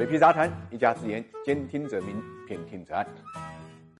水皮杂谈，一家之言，兼听则明，偏听则暗。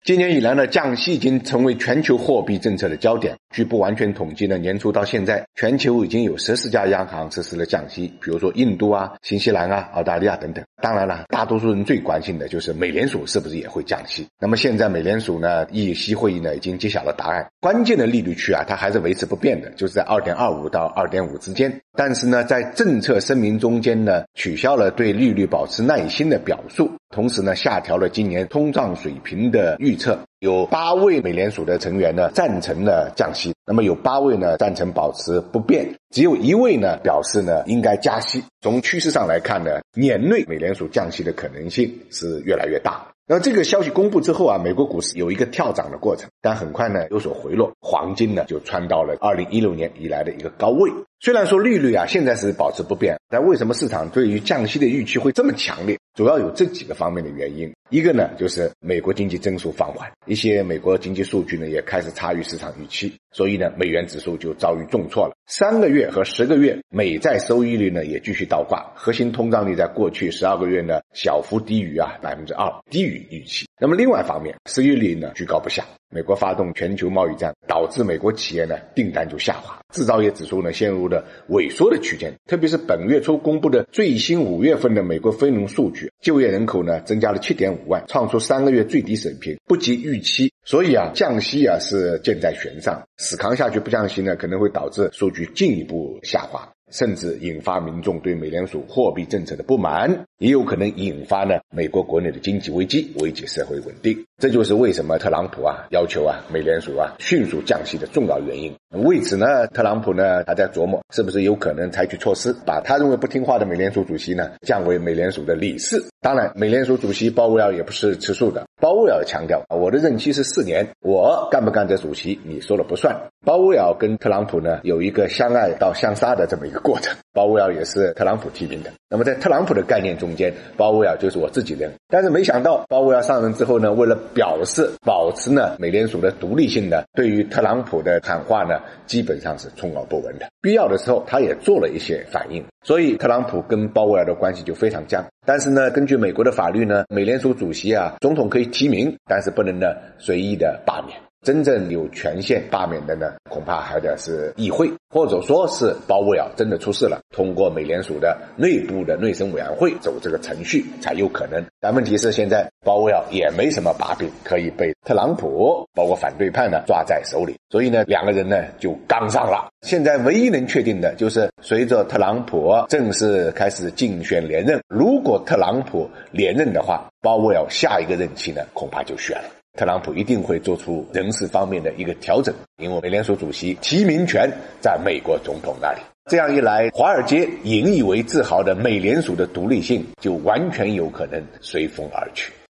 今年以来呢，降息已经成为全球货币政策的焦点。据不完全统计呢，年初到现在，全球已经有十四家央行实施了降息，比如说印度啊、新西兰啊、澳大利亚等等。当然了，大多数人最关心的就是美联储是不是也会降息。那么现在美联储呢，议息会议呢已经揭晓了答案，关键的利率区啊，它还是维持不变的，就是在二点二五到二点五之间。但是呢，在政策声明中间呢，取消了对利率保持耐心的表述。同时呢，下调了今年通胀水平的预测。有八位美联储的成员呢赞成了降息，那么有八位呢赞成保持不变，只有一位呢表示呢应该加息。从趋势上来看呢，年内美联储降息的可能性是越来越大。那这个消息公布之后啊，美国股市有一个跳涨的过程，但很快呢有所回落，黄金呢就窜到了二零一六年以来的一个高位。虽然说利率啊现在是保持不变，但为什么市场对于降息的预期会这么强烈？主要有这几个方面的原因。一个呢就是美国经济增速放缓，一些美国经济数据呢也开始差于市场预期，所以呢美元指数就遭遇重挫了。三个月和十个月美债收益率呢也继续倒挂，核心通胀率在过去十二个月呢小幅低于啊百分之二，低于预期。那么另外一方面，失业率呢居高不下。美国发动全球贸易战，导致美国企业呢订单就下滑，制造业指数呢陷入了萎缩的区间。特别是本月初公布的最新五月份的美国非农数据，就业人口呢增加了七点五万，创出三个月最低水平，不及预期。所以啊，降息啊是箭在弦上，死扛下去不降息呢，可能会导致数据进一步下滑。甚至引发民众对美联储货币政策的不满，也有可能引发呢美国国内的经济危机，危及社会稳定。这就是为什么特朗普啊要求啊美联储啊迅速降息的重要原因。为此呢，特朗普呢他在琢磨是不是有可能采取措施，把他认为不听话的美联储主席呢降为美联储的理事。当然，美联储主席鲍威尔也不是吃素的。鲍威尔强调，我的任期是四年，我干不干这主席，你说了不算。鲍威尔跟特朗普呢有一个相爱到相杀的这么一个过程。鲍威尔也是特朗普提名的。那么在特朗普的概念中间，鲍威尔就是我自己人。但是没想到，鲍威尔上任之后呢，为了表示保持呢美联储的独立性呢，对于特朗普的喊话呢，基本上是充耳不闻的。必要的时候，他也做了一些反应。所以特朗普跟鲍威尔的关系就非常僵。但是呢，根据美国的法律呢，美联储主席啊，总统可以提名，但是不能呢随意的罢免。真正有权限罢免的呢，恐怕还得是议会，或者说是鲍威尔真的出事了，通过美联储的内部的内审委员会走这个程序才有可能。但问题是，现在鲍威尔也没什么把柄可以被特朗普包括反对派呢抓在手里，所以呢，两个人呢就刚上了。现在唯一能确定的就是，随着特朗普正式开始竞选连任，如果特朗普连任的话，鲍威尔下一个任期呢，恐怕就悬了。特朗普一定会做出人事方面的一个调整，因为美联储主席提名权在美国总统那里。这样一来，华尔街引以为自豪的美联储的独立性就完全有可能随风而去。